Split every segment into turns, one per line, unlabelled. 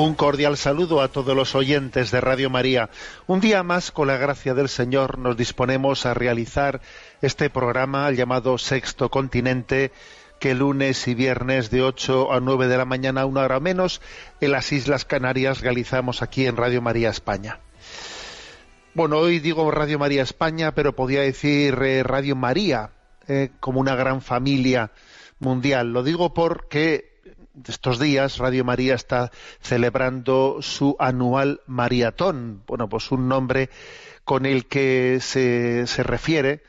Un cordial saludo a todos los oyentes de Radio María. Un día más, con la gracia del Señor, nos disponemos a realizar este programa llamado Sexto Continente, que lunes y viernes de 8 a 9 de la mañana, una hora menos, en las Islas Canarias realizamos aquí en Radio María España. Bueno, hoy digo Radio María España, pero podía decir eh, Radio María, eh, como una gran familia mundial. Lo digo porque estos días Radio María está celebrando su anual maratón. Bueno, pues un nombre con el que se, se refiere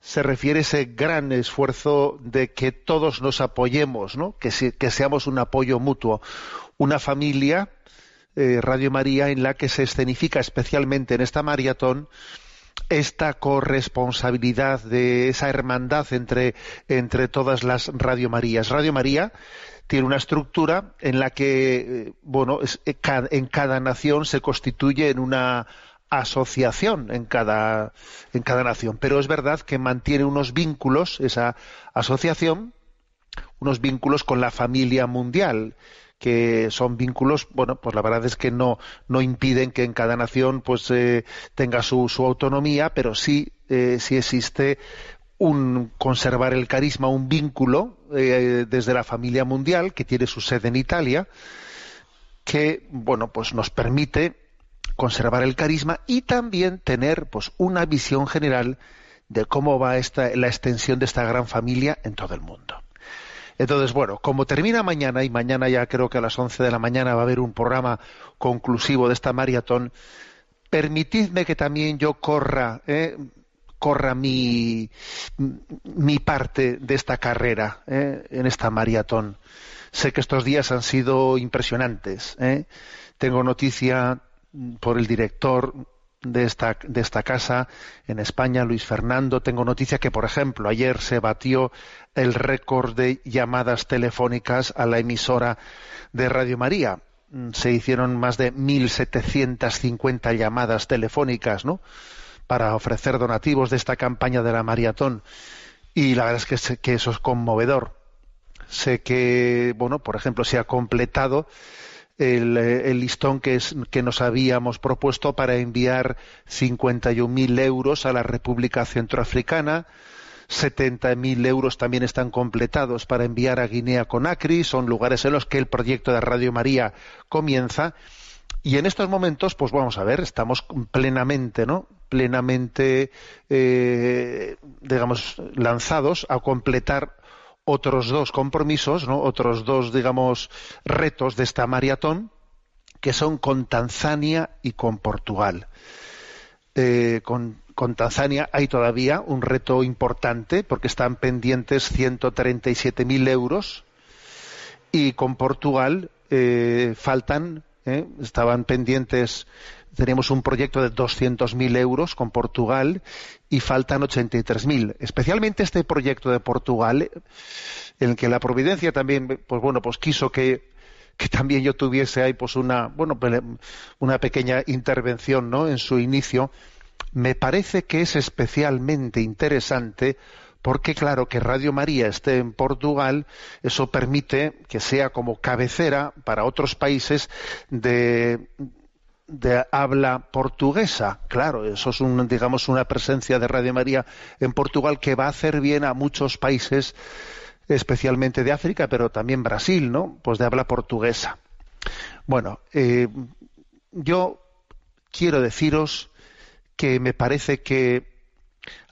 se refiere ese gran esfuerzo de que todos nos apoyemos, ¿no? que, que seamos un apoyo mutuo, una familia, eh, Radio María, en la que se escenifica especialmente en esta maratón esta corresponsabilidad de esa hermandad entre, entre todas las Radio Marías. Radio María tiene una estructura en la que, eh, bueno, es- eh, en cada nación se constituye en una asociación en cada, en cada nación. Pero es verdad que mantiene unos vínculos, esa asociación, unos vínculos con la familia mundial que son vínculos, bueno, pues la verdad es que no, no impiden que en cada nación pues eh, tenga su, su autonomía, pero sí, eh, sí existe un conservar el carisma, un vínculo eh, desde la familia mundial que tiene su sede en Italia, que bueno, pues nos permite conservar el carisma y también tener pues una visión general de cómo va esta, la extensión de esta gran familia en todo el mundo. Entonces, bueno, como termina mañana, y mañana ya creo que a las 11 de la mañana va a haber un programa conclusivo de esta maratón, permitidme que también yo corra, eh, corra mi, mi parte de esta carrera eh, en esta maratón. Sé que estos días han sido impresionantes. eh. Tengo noticia por el director de esta, de esta casa en España, Luis Fernando. Tengo noticia que, por ejemplo, ayer se batió el récord de llamadas telefónicas a la emisora de Radio María. Mm, Se hicieron más de 1.750 llamadas telefónicas, ¿no? Para ofrecer donativos de esta campaña de la maratón. Y la verdad es que, eso es conmovedor. Sé que, bueno, por ejemplo, se ha completado el, eh, listón que, es, que nos habíamos propuesto para enviar 51.000 euros a la República Centroafricana. 70.000 euros también están completados para enviar a Guinea Conakry. Son lugares en los que el proyecto de Radio María comienza. Y en estos momentos, pues vamos a ver, estamos plenamente, ¿no? Plenamente, eh, digamos, lanzados a completar otros dos compromisos, ¿no? Otros dos, digamos, retos de esta maratón, que son con Tanzania y con Portugal. Eh, con, Tanzania hay todavía un reto importante porque están pendientes 137.000 euros y con Portugal eh, faltan, eh, estaban pendientes, tenemos un proyecto de 200.000 euros con Portugal y faltan 83.000. Especialmente este proyecto de Portugal, en el que la providencia también, pues bueno, pues quiso que que también yo tuviese ahí pues una bueno una pequeña intervención no en su inicio Me parece que es especialmente interesante porque claro que Radio María esté en Portugal, eso permite que sea como cabecera para otros países de, de habla portuguesa. Claro, eso es un, digamos una presencia de Radio María en Portugal que va a hacer bien a muchos países, especialmente de África, pero también Brasil, ¿no? Pues de habla portuguesa. Bueno, eh, yo quiero deciros que me parece que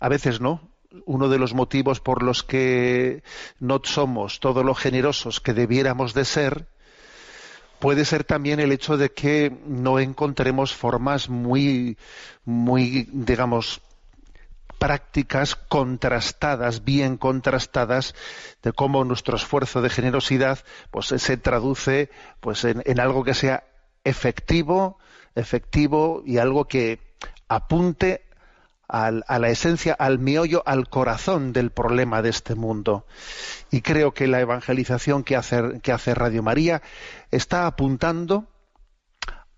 a veces no, uno de los motivos por los que no somos todo lo generosos que debiéramos de ser, puede ser también el hecho de que no encontremos formas muy, muy, digamos, prácticas contrastadas, bien contrastadas, de cómo nuestro esfuerzo de generosidad pues, se traduce pues, en, algo que sea efectivo, efectivo y algo que apunte a la esencia, al miollo, al corazón del problema de este mundo. Y creo que la evangelización que hace, Radio María está apuntando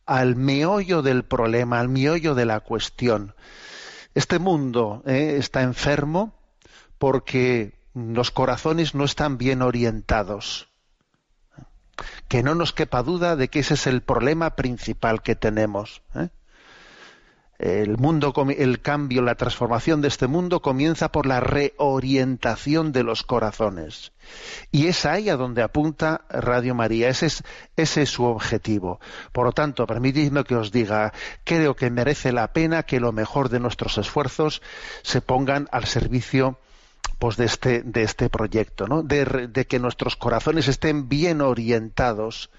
al meollo del problema, al miollo de la cuestión. Este mundo eh, está enfermo porque los corazones no están bien orientados. Que no nos quepa duda de que ese es el problema principal que tenemos. ¿eh? El mundo, el cambio, la transformación de este mundo comienza por la reorientación de los corazones. Y es ahí a donde apunta Radio María. Ese es, ese es su objetivo. Por lo tanto, permitidme que os diga, creo que merece la pena que lo mejor de nuestros esfuerzos se pongan al servicio pues, de, este, este proyecto, ¿no? de que nuestros corazones estén bien orientados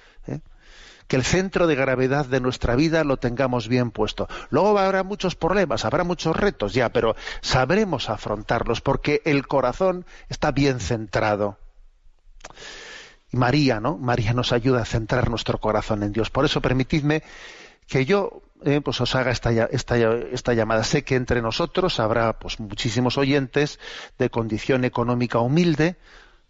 que el centro de gravedad de nuestra vida lo tengamos bien puesto. Luego habrá muchos problemas, habrá muchos retos, ya, pero sabremos afrontarlos porque el corazón está bien centrado. Y María, ¿no? María nos ayuda a centrar nuestro corazón en Dios. Por eso permitidme que yo eh, pues os haga esta, esta, esta, llamada. Sé que entre nosotros habrá pues muchísimos oyentes de condición económica humilde,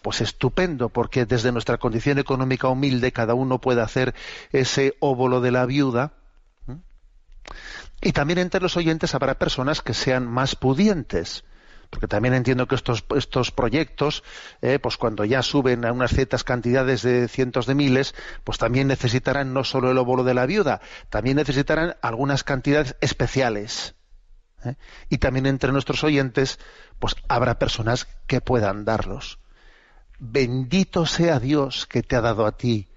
pues estupendo, porque desde nuestra condición económica humilde cada uno puede hacer ese óvulo de la viuda. Y también entre los oyentes habrá personas que sean más pudientes, porque también entiendo que estos, estos proyectos, eh, pues cuando ya suben a unas ciertas cantidades de cientos de miles, pues también necesitarán no solo el óvulo de la viuda, también necesitarán algunas cantidades especiales. ¿eh? Y también entre nuestros oyentes, pues habrá personas que puedan darlos. Bendito sea Dios que te ha dado a ti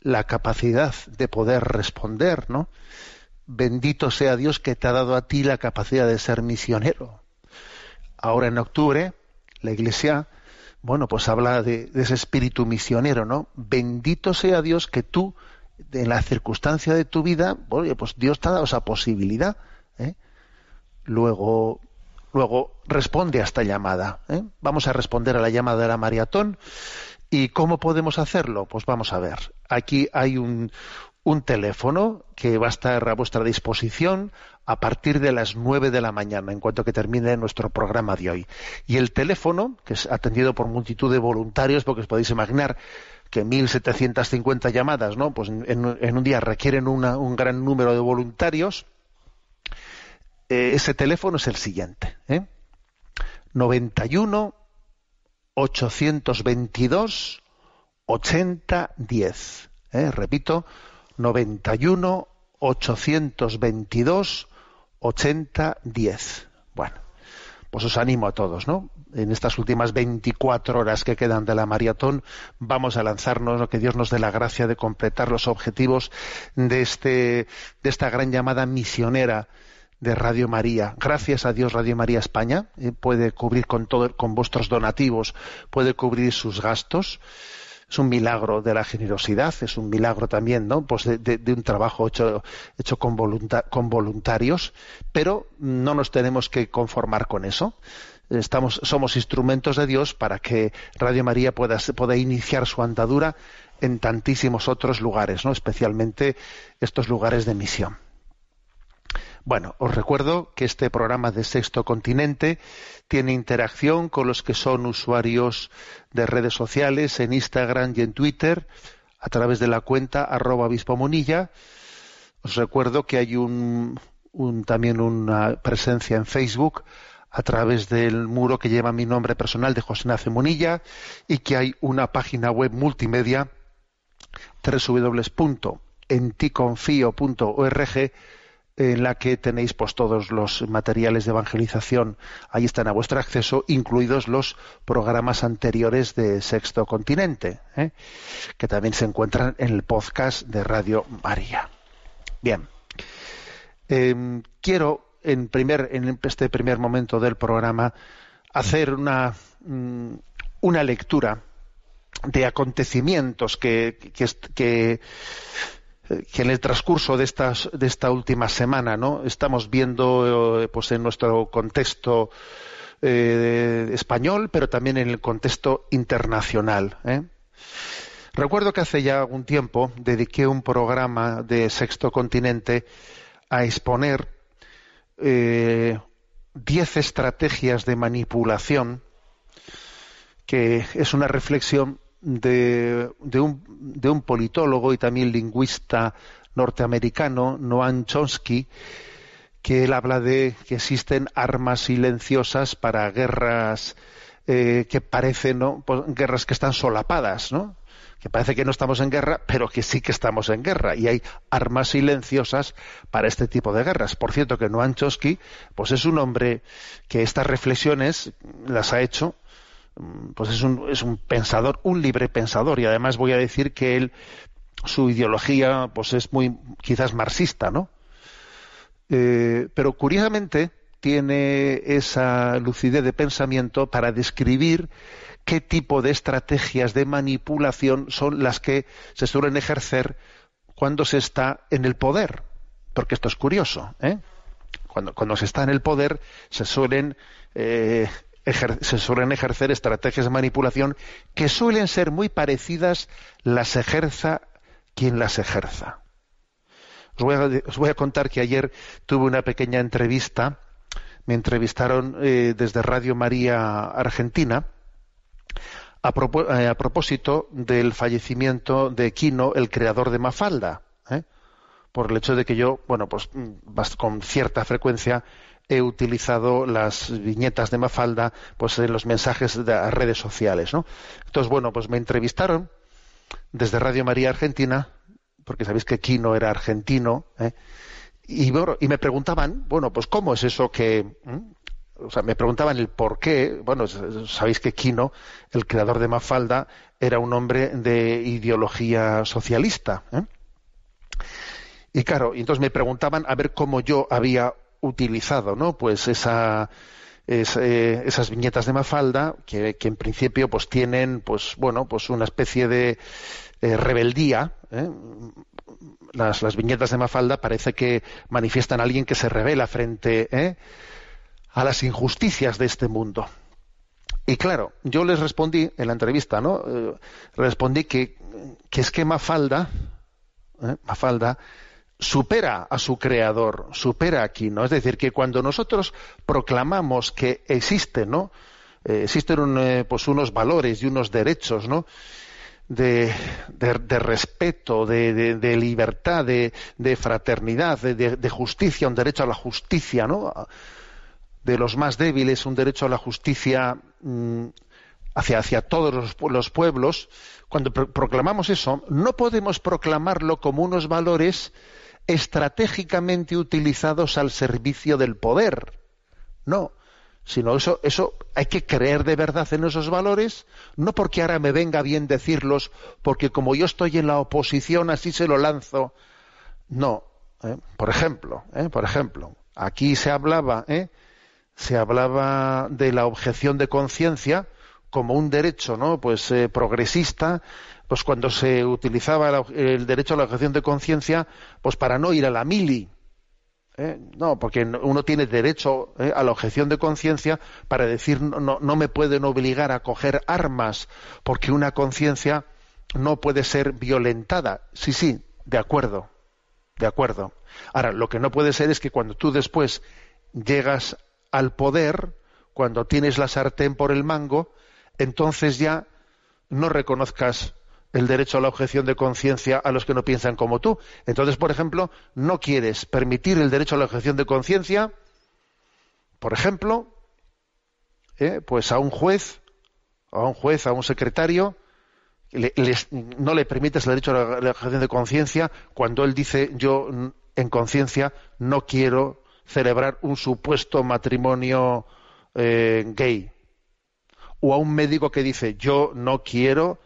la capacidad de poder responder, ¿no? Bendito sea Dios que te ha dado a ti la capacidad de ser misionero. Ahora en octubre, la Iglesia, bueno, pues habla de, ese espíritu misionero, ¿no? Bendito sea Dios que tú, en la circunstancia de tu vida, bueno, pues Dios te ha dado esa posibilidad. ¿eh? Luego, Luego, responde a esta llamada. ¿eh? Vamos a responder a la llamada de la maratón. ¿Y cómo podemos hacerlo? Pues vamos a ver. Aquí hay un, teléfono que va a estar a vuestra disposición a partir de las nueve de la mañana, en cuanto que termine nuestro programa de hoy. Y el teléfono, que es atendido por multitud de voluntarios, porque os podéis imaginar que 1.750 llamadas, ¿no? Pues en, en un día requieren una, un gran número de voluntarios eh, ese teléfono es el siguiente. ¿eh? 91 822 8010. ¿eh? Repito, 91 822 8010. Bueno, pues os animo a todos, ¿no? En estas últimas 24 horas que quedan de la maratón, vamos a lanzarnos, que Dios nos dé la gracia de completar los objetivos de, este, de esta gran llamada misionera de Radio María. Gracias a Dios Radio María España eh, puede cubrir con todo, con vuestros donativos, puede cubrir sus gastos. Es un milagro de la generosidad, es un milagro también, ¿no? Pues de, un trabajo hecho, hecho con, con voluntarios, pero no nos tenemos que conformar con eso. Estamos, somos instrumentos de Dios para que Radio María pueda, pueda iniciar su andadura en tantísimos otros lugares, ¿no? especialmente estos lugares de misión. Bueno, os recuerdo que este programa de Sexto Continente tiene interacción con los que son usuarios de redes sociales en Instagram y en Twitter a través de la cuenta arroba Os recuerdo que hay un, también una presencia en Facebook a través del muro que lleva mi nombre personal de José Ignacio Munilla y que hay una página web multimedia www.enticonfio.org en la que tenéis pues todos los materiales de evangelización. Ahí están a vuestro acceso incluidos los programas anteriores de Sexto Continente ¿eh? que también se encuentran en el podcast de Radio María. Bien. Em, quiero en, primer, en este primer momento del programa hacer una, mm, una lectura de acontecimientos que, que, en el transcurso de, estas, de esta última semana estamos viendo eh, pues en nuestro contexto eh, español, pero también en el contexto internacional. ¿eh? Recuerdo que hace ya algún tiempo dediqué un programa de Sexto Continente a exponer eh, diez estrategias de manipulación, que es una reflexión de, un, de, un, politólogo y también lingüista norteamericano, Noam Chomsky, que él habla de que existen armas silenciosas para guerras eh, que parecen ¿no? Pues, guerras que están solapadas, ¿no? que parece que no estamos en guerra, pero que sí que estamos en guerra. Y hay armas silenciosas para este tipo de guerras. Por cierto, que Noam Chomsky, pues es un hombre que estas reflexiones las ha hecho, pues es un, es un pensador, un libre pensador. Y además voy a decir que él, su ideología, pues es muy, quizás marxista, ¿no? Eh, pero curiosamente tiene esa lucidez de pensamiento para describir qué tipo de estrategias de manipulación son las que se suelen ejercer cuando se está en el poder. Porque esto es curioso. ¿eh? Cuando, se está en el poder se suelen, eh, se suelen ejercer estrategias de manipulación que suelen ser muy parecidas las ejerza quien las ejerza. Os voy, a, os voy a, contar que ayer tuve una pequeña entrevista, me entrevistaron eh, desde Radio María Argentina, eh, a, propósito del fallecimiento de Quino, el creador de Mafalda, ¿eh? por el hecho de que yo, bueno, pues mm, con cierta frecuencia he utilizado las viñetas de Mafalda pues en los mensajes de las redes sociales, ¿no? Entonces, bueno, pues me entrevistaron desde Radio María Argentina, porque sabéis que Quino era argentino, ¿eh? y, me preguntaban, bueno, pues cómo es eso que, o sea, me preguntaban el por qué. Bueno, sabéis que Quino, el creador de Mafalda, era un hombre de ideología socialista. ¿eh? Y claro, entonces me preguntaban a ver cómo yo había utilizado, ¿no? Pues esa, eh, esas viñetas de Mafalda, que, en principio pues tienen, pues bueno, pues una especie de rebeldía. ¿eh? Las, viñetas de Mafalda parece que manifiestan a alguien que se revela frente, ¿eh? a las injusticias de este mundo. Y claro, yo les respondí en la entrevista, ¿no? Eh, respondí que, que es que Mafalda, ¿eh? Mafalda, supera a su creador, supera aquí, ¿no? Es decir, que cuando nosotros proclamamos que existen, ¿no? Eh, existen pues unos valores y unos derechos, ¿no? De, respeto, de, libertad, de, fraternidad, de, justicia, un derecho a la justicia, ¿no? de los más débiles, un derecho a la justicia mm, hacia, hacia todos los, pueblos, cuando proclamamos eso, no podemos proclamarlo como unos valores estratégicamente utilizados al servicio del poder. No, sino eso, eso hay que creer de verdad en esos valores, no porque ahora me venga bien decirlos, porque como yo estoy en la oposición así se lo lanzo. No, ¿eh? por ejemplo, ¿eh? por ejemplo, aquí se hablaba ¿eh? se hablaba de la objeción de conciencia como un derecho no pues eh, progresista pues cuando se utilizaba el derecho a la objeción de conciencia pues para no ir a la mili ¿eh? no porque uno tiene derecho ¿eh? a la objeción de conciencia para decir no, no me pueden obligar a coger armas porque una conciencia no puede ser violentada sí sí de acuerdo de acuerdo ahora lo que no puede ser es que cuando tú después llegas al poder, cuando tienes la sartén por el mango, entonces ya no reconozcas el derecho a la objeción de conciencia a los que no piensan como tú. Entonces, por ejemplo, no quieres permitir el derecho a la objeción de conciencia, por ejemplo, ¿eh? pues a un juez, a un juez, a un secretario, no le permites el derecho a la objeción de conciencia cuando él dice yo en conciencia no quiero celebrar un supuesto matrimonio eh, gay. O a un médico que dice yo no quiero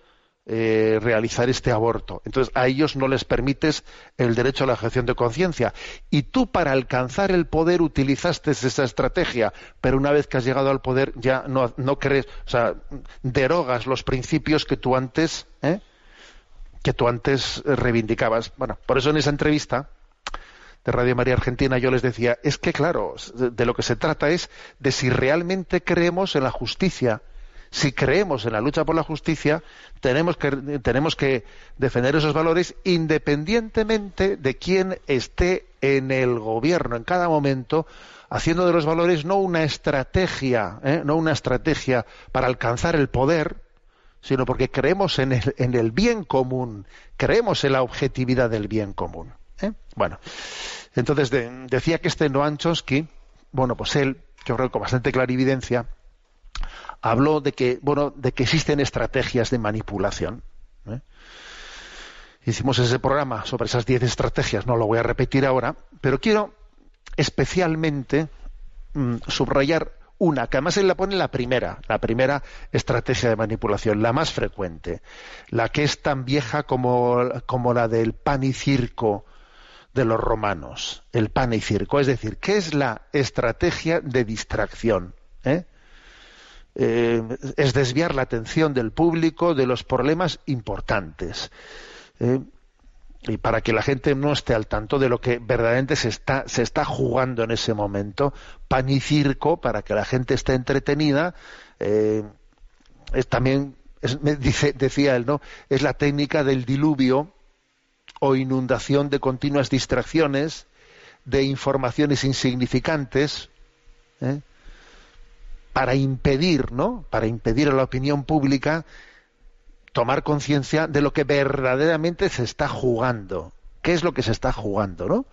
eh, realizar este aborto. Entonces, a ellos no les permites el derecho a la objeción de conciencia. Y tú, para alcanzar el poder, utilizaste esa estrategia, pero una vez que has llegado al poder, ya no, no crees, o sea, derogas los principios que tú antes, ¿eh? que tú antes reivindicabas. Bueno, por eso en esa entrevista de Radio María Argentina yo les decía, es que claro, de lo que se trata es de si realmente creemos en la justicia, si creemos en la lucha por la justicia, tenemos que, tenemos que defender esos valores independientemente de quién esté en el gobierno en cada momento, haciendo de los valores no una estrategia, ¿eh? no una estrategia para alcanzar el poder, sino porque creemos en el, en el bien común, creemos en la objetividad del bien común. ¿eh? Bueno, entonces decía que este Noam Chomsky, bueno, pues él, yo creo que con bastante clarividencia, habló de que, bueno, de que existen estrategias de manipulación. ¿eh? Hicimos ese programa sobre esas diez estrategias, no lo voy a repetir ahora, pero quiero especialmente mm, subrayar una, que además él la pone la primera, la primera estrategia de manipulación, la más frecuente, la que es tan vieja como, como la del pan y circo de los romanos, el pan y circo, es decir, ¿qué es la estrategia de distracción? ¿Eh? Eh, es desviar la atención del público de los problemas importantes. ¿eh? y para que la gente no esté al tanto de lo que verdaderamente se está, se está jugando en ese momento, pan y circo, para que la gente esté entretenida, eh, es también, me dice, decía él, ¿no? Es la técnica del diluvio o inundación de continuas distracciones, de informaciones insignificantes. Para impedir, ¿no? Para impedir a la opinión pública tomar conciencia de lo que verdaderamente se está jugando. ¿Qué es lo que se está jugando, no?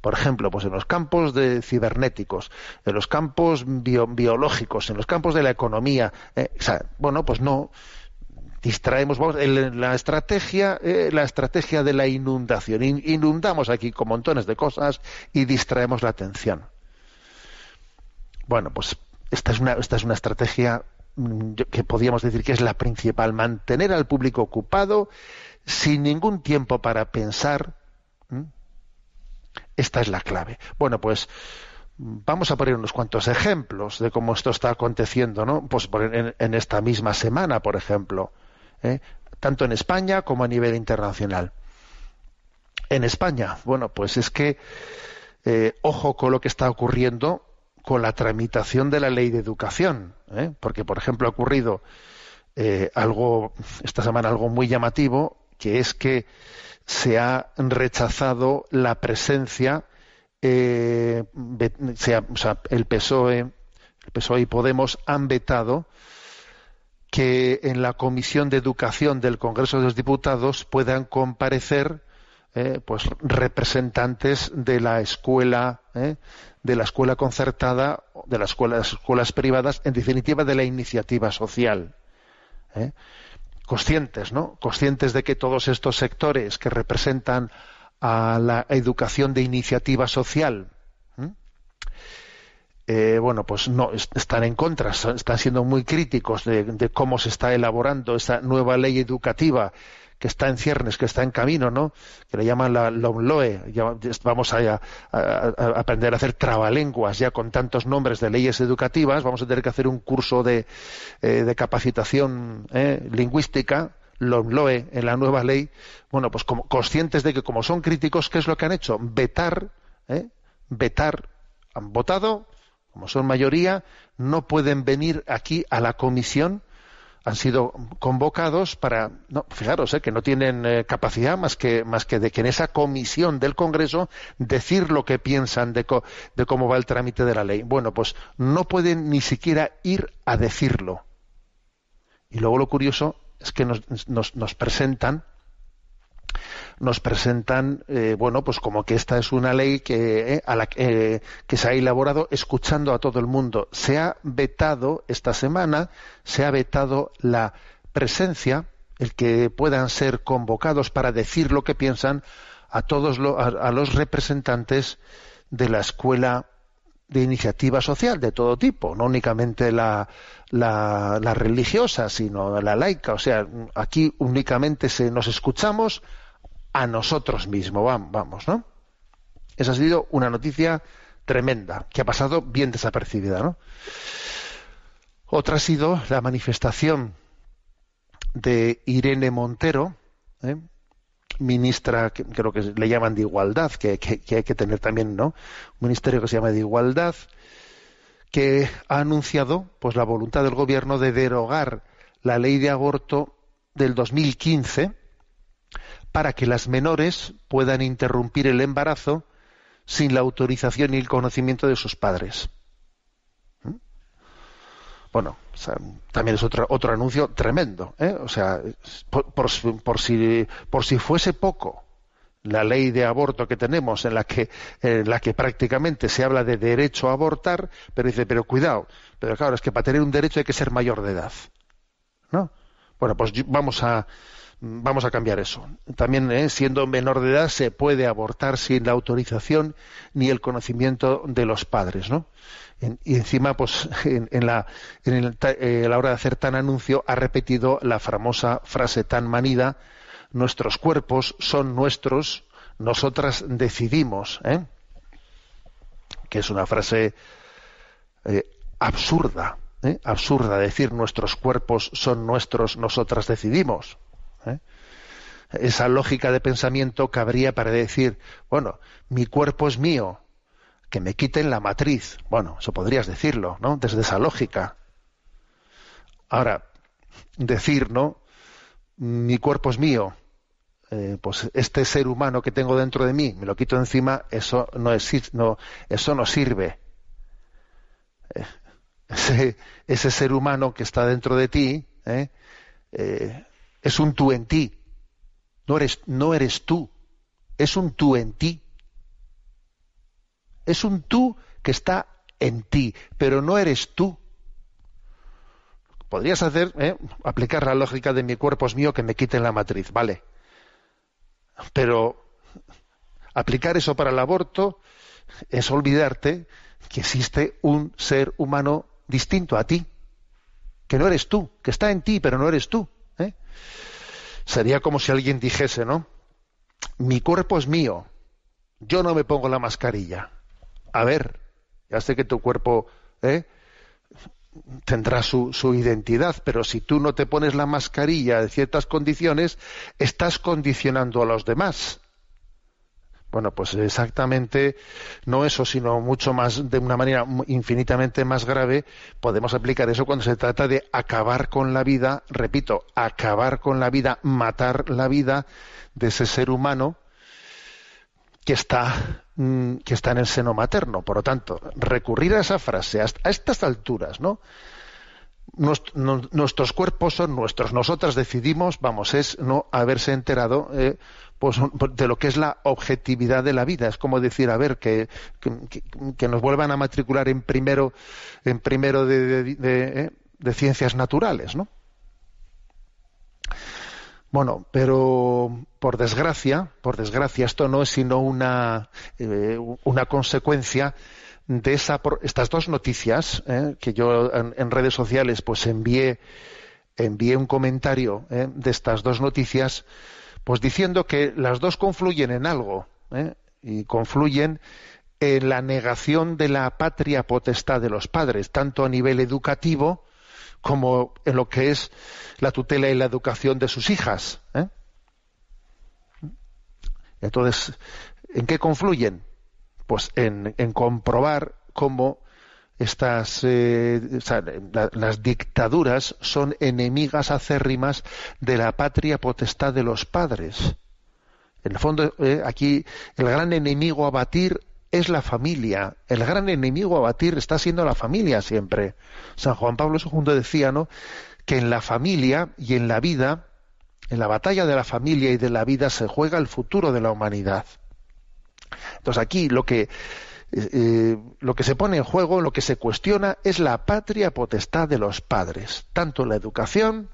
Por ejemplo, pues en los campos de cibernéticos, en los campos biológicos, en los campos de la economía, eh, o sea, bueno, pues no distraemos, vamos, la estrategia, eh, la estrategia de la inundación, inundamos aquí con montones de cosas y distraemos la atención. Bueno, pues esta es una, esta es una estrategia mm, que podríamos decir que es la principal, mantener al público ocupado sin ningún tiempo para pensar. Esta es la clave. Bueno, pues vamos a poner unos cuantos ejemplos de cómo esto está aconteciendo, ¿no? Pues en, en esta misma semana, por ejemplo, ¿eh? tanto en España como a nivel internacional. En España, bueno, pues es que eh, ojo con lo que está ocurriendo con la tramitación de la ley de educación, ¿eh? porque por ejemplo ha ocurrido eh, algo esta semana algo muy llamativo, que es que se ha rechazado la presencia, eh, o sea, el PSOE, el PSOE y Podemos han vetado que en la Comisión de Educación del Congreso de los Diputados puedan comparecer eh, pues representantes de la escuela eh, de la escuela concertada de las escuelas, privadas en definitiva de la iniciativa social eh. conscientes no conscientes de que todos estos sectores que representan a la educación de iniciativa social bueno, pues no están en contra, están siendo muy críticos de, de, cómo se está elaborando esa nueva ley educativa que está en ciernes, que está en camino, ¿no? Que le llaman la LOMLOE. vamos a, aprender a hacer trabalenguas ya con tantos nombres de leyes educativas. Vamos a tener que hacer un curso de, eh, capacitación eh, lingüística, LOMLOE, en la nueva ley. Bueno, pues como conscientes de que como son críticos, ¿qué es lo que han hecho? Vetar, ¿eh? vetar. Han votado, como son mayoría, no pueden venir aquí a la comisión han sido convocados para, no, fijaros, eh, que no tienen eh, capacidad más que, más que de que en esa comisión del Congreso decir lo que piensan de, de cómo va el trámite de la ley. Bueno, pues no pueden ni siquiera ir a decirlo. Y luego lo curioso es que nos, nos, nos presentan nos presentan eh, bueno pues como que esta es una ley que eh, a la eh, que se ha elaborado escuchando a todo el mundo se ha vetado esta semana se ha vetado la presencia el que puedan ser convocados para decir lo que piensan a todos lo- a, a los representantes de la escuela de iniciativa social de todo tipo, no únicamente la, la, la religiosa, sino la laica. O sea, aquí únicamente se, nos escuchamos a nosotros mismos, vam- vamos, ¿no? Esa ha sido una noticia tremenda, que ha pasado bien desapercibida, ¿no? Otra ha sido la manifestación de Irene Montero, ¿eh? ministra, que creo que le llaman de igualdad, que, que- que hay que tener también, ¿no? Un ministerio que se llama de igualdad, que ha anunciado pues la voluntad del gobierno de derogar la ley de aborto del 2015 para que las menores puedan interrumpir el embarazo sin la autorización y el conocimiento de sus padres. ¿Mm? Bueno, también es otro, otro anuncio tremendo. ¿eh? O sea, por, por si- por si, por si fuese poco la ley de aborto que tenemos en la que, en la que prácticamente se habla de derecho a abortar, pero dice, pero cuidado, pero claro, es que para tener un derecho hay que ser mayor de edad. ¿No? Bueno, pues vamos a vamos a cambiar eso. También ¿eh? siendo menor de edad se puede abortar sin la autorización ni el conocimiento de los padres, ¿no? Y encima, pues, en, la, en el eh, la hora de hacer tan anuncio, ha repetido la famosa frase tan manida: "Nuestros cuerpos son nuestros, nosotras decidimos", ¿eh? que es una frase eh, absurda, absurda decir nuestros cuerpos son nuestros, nosotras decidimos. ¿Eh? Esa lógica de pensamiento cabría para decir, bueno, mi cuerpo es mío, que me quiten la matriz. Bueno, eso podrías decirlo, ¿no? Desde esa lógica. Ahora, decir, ¿no? Mi cuerpo es mío, eh, pues este ser humano que tengo dentro de mí, me lo quito encima, eso no, no, eso no sirve ese, ese ser humano que está dentro de ti ¿eh? Eh, es un tú en ti. No eres, no eres tú, es un tú en ti. Es un tú que está en ti, pero no eres tú. Podrías hacer, ¿eh? aplicar la lógica de mi cuerpo es mío que me quiten la matriz, vale. Pero aplicar eso para el aborto es olvidarte que existe un ser humano distinto a ti, que no eres tú, que está en ti, pero no eres tú. Sería como si alguien dijese, ¿no? Mi cuerpo es mío, yo no me pongo la mascarilla. A ver, ya sé que tu cuerpo ¿eh? tendrá su, su identidad, pero si tú no te pones la mascarilla en ciertas condiciones, estás condicionando a los demás. Bueno, pues exactamente no eso, sino mucho más, de una manera infinitamente más grave, podemos aplicar eso cuando se trata de acabar con la vida, repito, acabar con la vida, matar la vida de ese ser humano que está, mm, que está en el seno materno. Por lo tanto, recurrir a esa frase a estas alturas, no- nuestros cuerpos son nuestros, nosotras decidimos, vamos, es no haberse enterado eh, pues, de lo que es la objetividad de la vida. Es como decir, a ver, que, que, nos vuelvan a matricular en primero, en primero de, eh, de ciencias naturales, ¿no? Bueno, pero por desgracia, por desgracia, esto no es sino una, eh, una consecuencia de esa, estas dos noticias eh, que yo en, redes sociales pues envié, envié un comentario de estas dos noticias, pues diciendo que las dos confluyen en algo eh, y confluyen en la negación de la patria potestad de los padres, tanto a nivel educativo como en lo que es la tutela y la educación de sus hijas. ¿eh? Entonces, ¿en qué confluyen? Pues en, en comprobar cómo estas eh, las dictaduras son enemigas acérrimas de la patria potestad de los padres. En el fondo, eh, aquí el gran enemigo a batir es la familia. El gran enemigo a batir está siendo la familia siempre. San Juan Pablo II decía, ¿no? Que en la familia y en la vida, en la batalla de la familia y de la vida se juega el futuro de la humanidad. Entonces aquí lo que eh, lo que se pone en juego, lo que se cuestiona es la patria potestad de los padres, tanto en la educación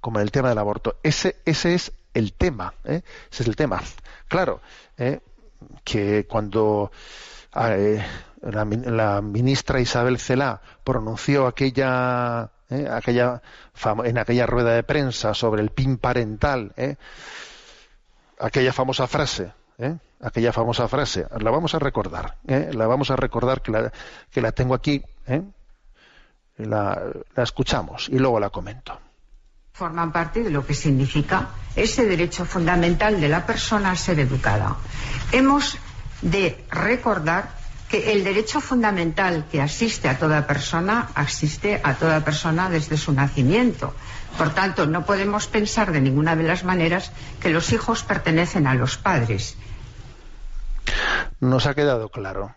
como en el tema del aborto. Ese, ese es el tema, ¿eh? ese es el tema. Claro, ¿eh? que cuando la, ministra Isabel Celá pronunció aquella, aquella en aquella rueda de prensa sobre el PIN parental, aquella famosa frase, ¿eh? Aquella famosa frase. La vamos a recordar, ¿eh? la vamos a recordar que la, que la tengo aquí, ¿eh? la, la escuchamos y luego la comento.
Forman parte de lo que significa ese derecho fundamental de la persona a ser educada. Hemos de recordar que el derecho fundamental que asiste a toda persona asiste a toda persona desde su nacimiento. Por tanto, no podemos pensar de ninguna de las maneras que los hijos pertenecen a los padres
nos ha quedado claro.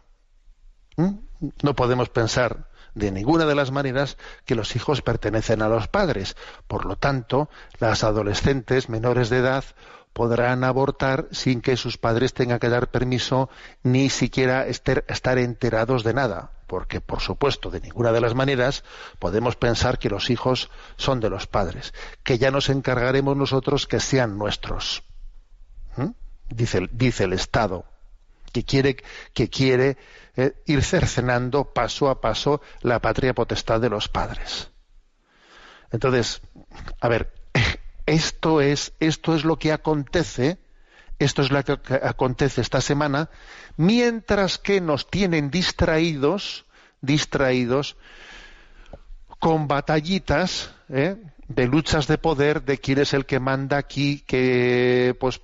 ¿Mm? No podemos pensar de ninguna de las maneras que los hijos pertenecen a los padres. Por lo tanto, las adolescentes menores de edad podrán abortar sin que sus padres tengan que dar permiso ni siquiera estar enterados de nada. Porque, por supuesto, de ninguna de las maneras podemos pensar que los hijos son de los padres, que ya nos encargaremos nosotros que sean nuestros. ¿Mm? Dice, dice el Estado que quiere, que quiere eh, ir cercenando paso a paso la patria potestad de los padres. Entonces, a ver, esto es, esto es lo que acontece, esto es lo que acontece esta semana, mientras que nos tienen distraídos, distraídos con batallitas, ¿eh? De luchas de poder de quién es el que manda aquí que pues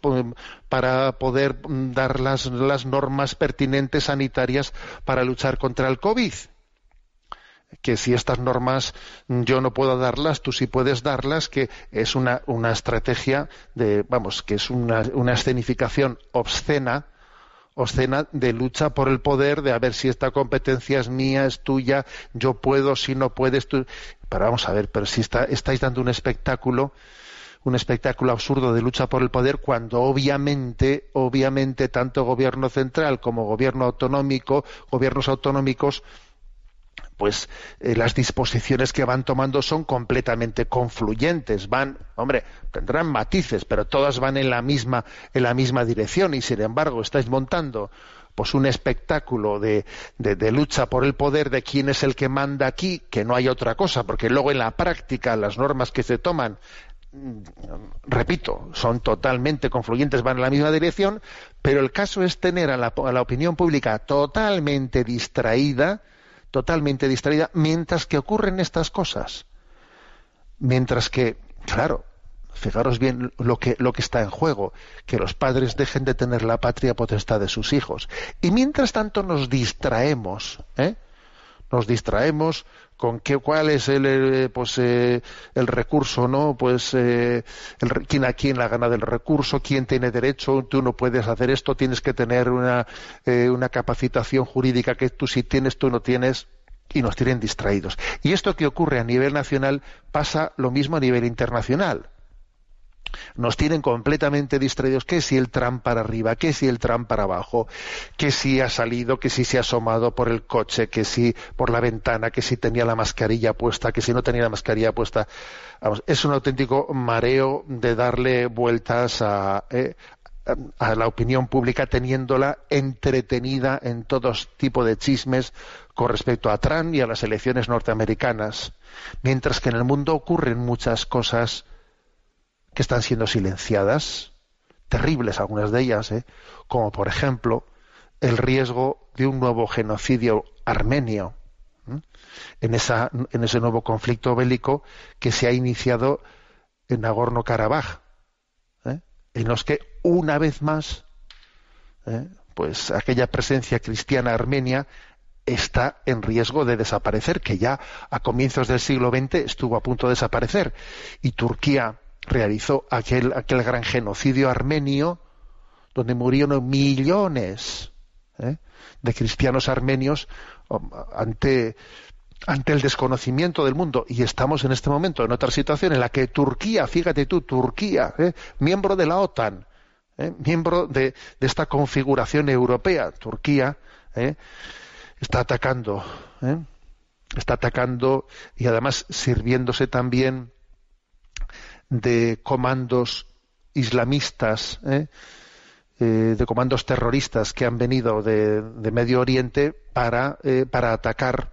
para poder dar las, las normas pertinentes sanitarias para luchar contra el covid. Que si estas normas yo no puedo darlas, tú sí puedes darlas, que es una, una estrategia de, vamos, que es una, una escenificación obscena escena de lucha por el poder, de a ver si esta competencia es mía, es tuya, yo puedo, si no puedes tú. Pero vamos a ver, pero si estáis dando un espectáculo, un espectáculo absurdo de lucha por el poder, cuando obviamente, obviamente, tanto gobierno central como gobierno autonómico, gobiernos autonómicos, pues eh, las disposiciones que van tomando son completamente confluyentes, van, hombre, tendrán matices, pero todas van en la misma, en la misma dirección y sin embargo estáis montando pues un espectáculo de, de, lucha por el poder de quién es el que manda aquí, que no hay otra cosa, porque luego en la práctica las normas que se toman mm, repito, son totalmente confluyentes, van en la misma dirección, pero el caso es tener a la, a la opinión pública totalmente distraída totalmente distraída mientras que ocurren estas cosas. Mientras que, claro, fijaros bien lo que, lo que está en juego, que los padres dejen de tener la patria potestad de sus hijos. Y mientras tanto nos distraemos, ¿eh? Nos distraemos con qué cuál es el, eh, pues eh, el recurso no pues eh, el, quién a quién la gana del recurso quién tiene derecho tú no puedes hacer esto tienes que tener una, una capacitación jurídica que tú sí tienes tú no tienes y nos tienen distraídos. Y esto que ocurre a nivel nacional pasa lo mismo a nivel internacional nos tienen completamente distraídos, que si el tram para arriba, que si el tram para abajo, que si ha salido, que si se ha asomado por el coche, que si por la ventana, que si tenía la mascarilla puesta, que si no tenía la mascarilla puesta. es un auténtico mareo de darle vueltas a, eh, a la opinión pública teniéndola entretenida en todo tipo de chismes con respecto a Trump y a las elecciones norteamericanas, mientras que en el mundo ocurren muchas cosas que están siendo silenciadas, terribles algunas de ellas, ¿eh? como por ejemplo el riesgo de un nuevo genocidio armenio en, esa, en ese nuevo conflicto bélico que se ha iniciado en Nagorno-Karabaj, ¿eh? en los que una vez más, ¿eh? pues aquella presencia cristiana armenia está en riesgo de desaparecer, que ya a comienzos del siglo XX estuvo a punto de desaparecer. Y Turquía realizó aquel, aquel gran genocidio armenio donde murieron millones, ¿eh? de cristianos armenios ante ante el desconocimiento del mundo y estamos en este momento en otra situación en la que Turquía, fíjate tú, Turquía, ¿eh? miembro de la OTAN, ¿eh? miembro de, esta configuración europea, Turquía, está atacando, está atacando y además sirviéndose también de comandos islamistas, de comandos terroristas que han venido de, Medio Oriente para, para atacar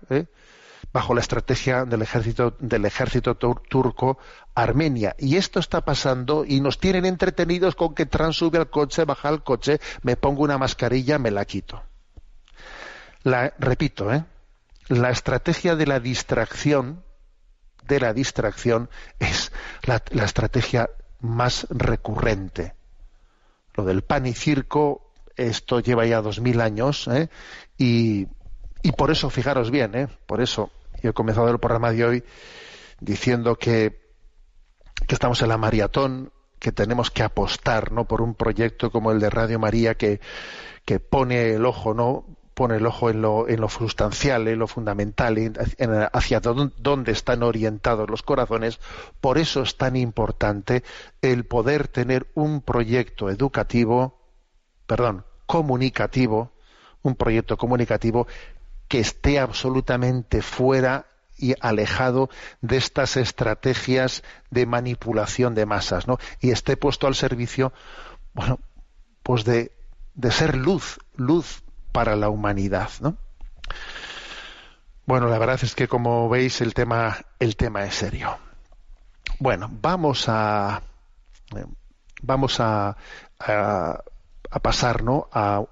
bajo la estrategia del ejército del ejército turco Armenia. Y esto está pasando y nos tienen entretenidos con que Trump sube al coche baja al coche me pongo una mascarilla me la quito. La repito ¿eh? la estrategia de la distracción de la distracción es la, estrategia más recurrente lo del pan y circo esto lleva ya dos mil años ¿eh? y, y por eso fijaros bien ¿eh? por eso yo he comenzado el programa de hoy diciendo que, que estamos en la maratón, que tenemos que apostar ¿no? por un proyecto como el de Radio María que, que pone el ojo, ¿no? Pone el ojo en lo, en lo sustancial, en lo fundamental, en, hacia dónde están orientados los corazones. Por eso es tan importante el poder tener un proyecto educativo, perdón, comunicativo, un proyecto comunicativo que esté absolutamente fuera y alejado de estas estrategias de manipulación de masas, ¿no? Y esté puesto al servicio, bueno, pues de, de ser luz, luz para la humanidad, ¿no? Bueno, la verdad es que como veis el tema, el tema es serio. Bueno, vamos a eh, vamos a, a, a pasar, ¿no? a,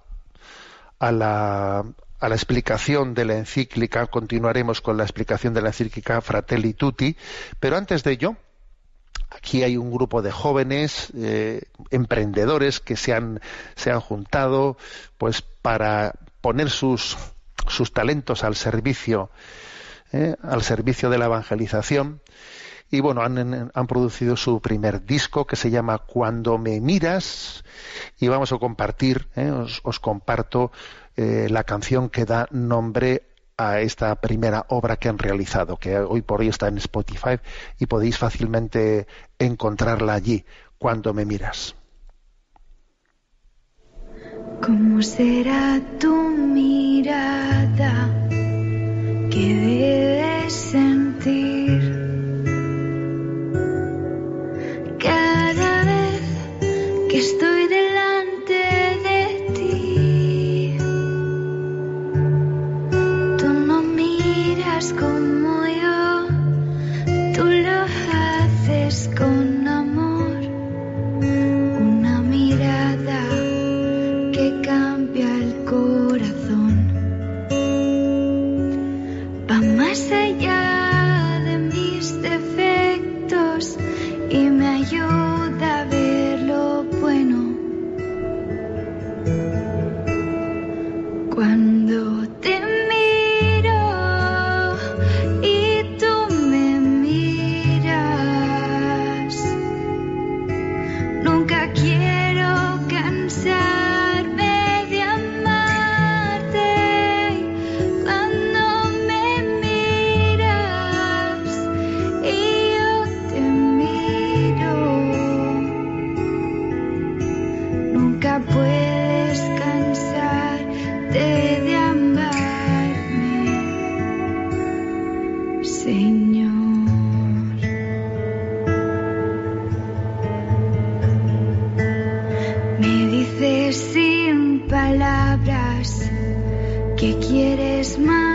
a la, a la explicación de la encíclica, continuaremos con la explicación de la encíclica Fratelli Tutti, pero antes de ello, aquí hay un grupo de jóvenes eh, emprendedores que se han, se han juntado pues para poner sus, sus talentos al servicio, eh, al servicio de la evangelización. Y bueno, han, han, producido su primer disco que se llama Cuando me miras y vamos a compartir, eh, os, comparto eh, la canción que da nombre a esta primera obra que han realizado, que hoy por hoy está en Spotify y podéis fácilmente encontrarla allí, cuando me miras.
¿Cómo será tu mirada que debes sentir cada vez que estoy ¿Qué quieres más?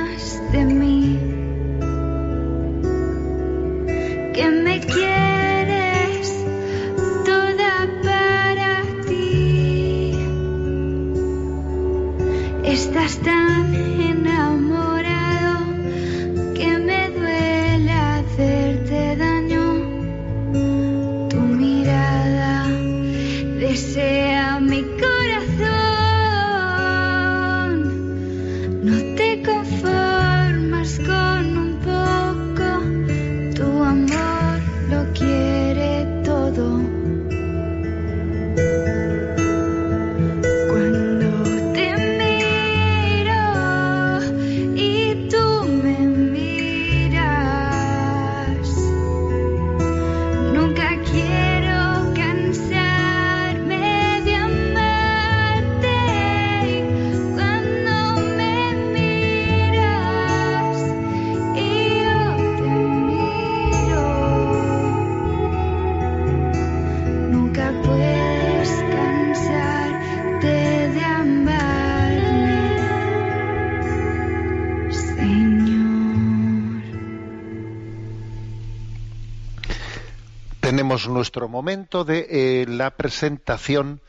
Nuestro momento de eh, la presentación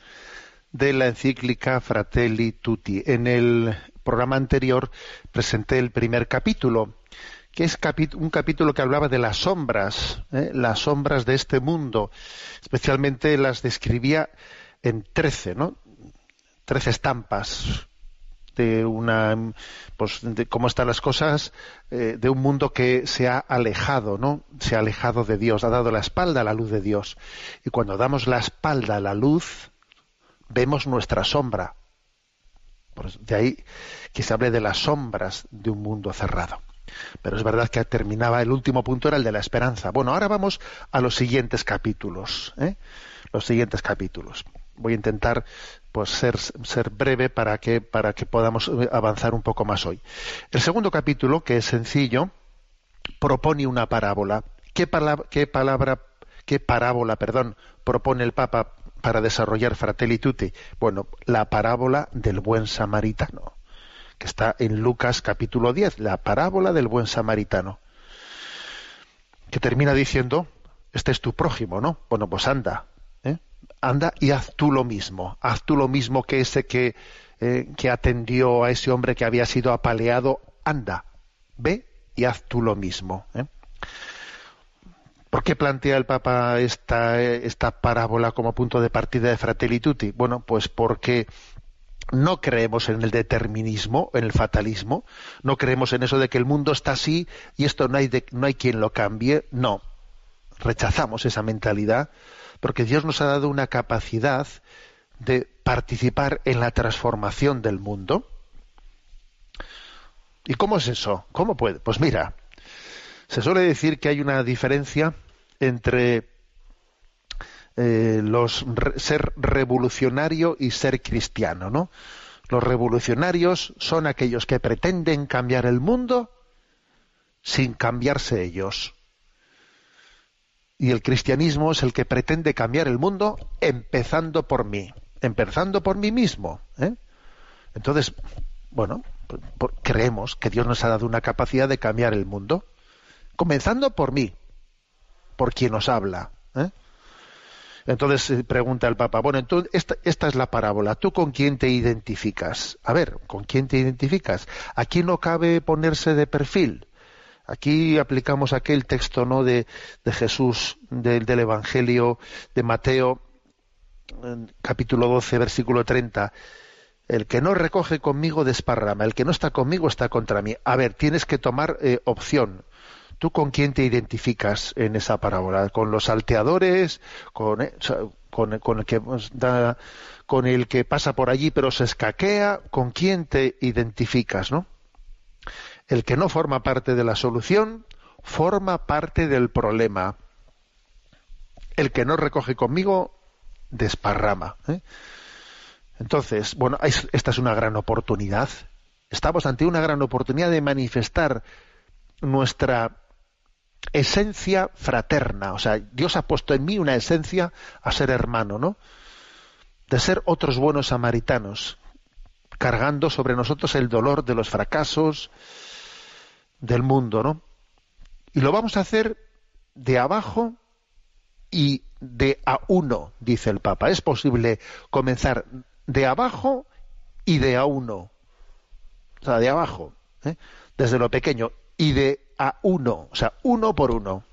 de la encíclica Fratelli Tutti. En el programa anterior presenté el primer capítulo, que es un capítulo que hablaba de las sombras, ¿eh? las sombras de este mundo. Especialmente las describía en trece, ¿no? Trece estampas de una pues de cómo están las cosas eh, de un mundo que se ha alejado no se ha alejado de Dios ha dado la espalda a la luz de Dios. Y cuando damos la espalda a la luz vemos nuestra sombra. De ahí que se hable de las sombras de un mundo cerrado. Pero es verdad que terminaba el último punto era el de la esperanza. Bueno ahora vamos a los siguientes capítulos ¿eh? los siguientes capítulos. Voy a intentar pues ser, ser breve para que, para que podamos eh, avanzar un poco más hoy. El segundo capítulo, que es sencillo, propone una parábola. ¿Qué, palabra, qué palabra, qué parábola, perdón, propone el Papa para desarrollar Fratelli Tutti? Bueno, la parábola del buen samaritano, que está en Lucas capítulo 10, la parábola del buen samaritano, que termina diciendo, este es tu prójimo, ¿no? Bueno, pues anda, anda y haz tú lo mismo, haz tú lo mismo que ese que, eh, que atendió a ese hombre que había sido apaleado, anda, ve y haz tú lo mismo. ¿eh? ¿Por qué plantea el Papa esta, esta parábola como punto de partida de Fratelli Tutti? Bueno, pues porque no creemos en el determinismo, en el fatalismo, no creemos en eso de que el mundo está así y esto no hay, no hay quien lo cambie, no. Rechazamos esa mentalidad porque Dios nos ha dado una capacidad de participar en la transformación del mundo. ¿Y cómo es eso? ¿Cómo puede? Pues mira, se suele decir que hay una diferencia entre eh, los ser revolucionario y ser cristiano, ¿no? Los revolucionarios son aquellos que pretenden cambiar el mundo sin cambiarse ellos y el cristianismo es el que pretende cambiar el mundo empezando por mí, empezando por mí mismo. ¿eh? Entonces, bueno, creemos que Dios nos ha dado una capacidad de cambiar el mundo, comenzando por mí, por quien nos habla. ¿eh? Entonces eh, pregunta el Papa, bueno, entonces esta, esta, es la parábola, ¿tú con quién te identificas? A ver, ¿con quién te identificas? Aquí no cabe ponerse de perfil. Aquí aplicamos aquel texto ¿no? de, Jesús del, Evangelio de Mateo, capítulo 12, versículo 30. El que no recoge conmigo desparrama, el que no está conmigo está contra mí. A ver, tienes que tomar eh, opción. ¿Tú con quién te identificas en esa parábola? ¿Con los salteadores? ¿Con, eh, con, el que da, con el que pasa por allí pero se escaquea? ¿Con quién te identificas, no? El que no forma parte de la solución forma parte del problema. El que no recoge conmigo desparrama. ¿eh? Entonces, bueno, esta es una gran oportunidad. Estamos ante una gran oportunidad de manifestar nuestra esencia fraterna. O sea, Dios ha puesto en mí una esencia a ser hermano, ¿no? De ser otros buenos samaritanos, cargando sobre nosotros el dolor de los fracasos, del mundo, ¿no? Y lo vamos a hacer de abajo y de a uno, dice el Papa. Es posible comenzar de abajo y de a uno. O sea, de abajo, ¿eh? desde lo pequeño, y de a uno, o sea, uno por uno.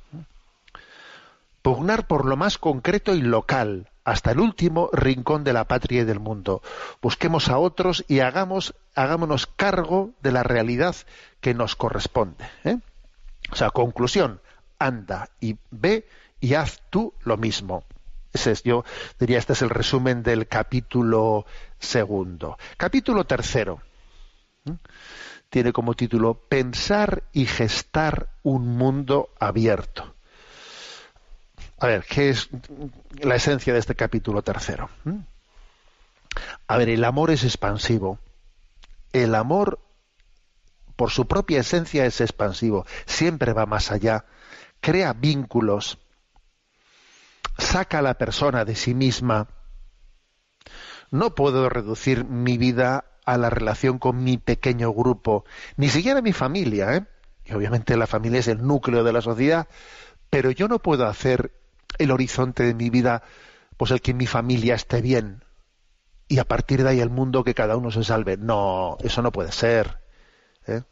Pugnar por lo más concreto y local, hasta el último rincón de la patria y del mundo. Busquemos a otros y hagamos, hagámonos cargo de la realidad que nos corresponde. ¿eh? O sea, conclusión, anda y ve y haz tú lo mismo. Ese es, yo diría, este es el resumen del capítulo segundo. Capítulo tercero. ¿eh? Tiene como título Pensar y gestar un mundo abierto. A ver, ¿qué es la esencia de este capítulo tercero? ¿Mm? A ver, el amor es expansivo. El amor, por su propia esencia, es expansivo. Siempre va más allá. Crea vínculos. Saca a la persona de sí misma. No puedo reducir mi vida a la relación con mi pequeño grupo, ni siquiera mi familia, ¿eh? Y obviamente la familia es el núcleo de la sociedad, pero yo no puedo hacer el horizonte de mi vida, pues el que mi familia esté bien. Y a partir de ahí el mundo que cada uno se salve. No, eso no puede ser. ¿eh?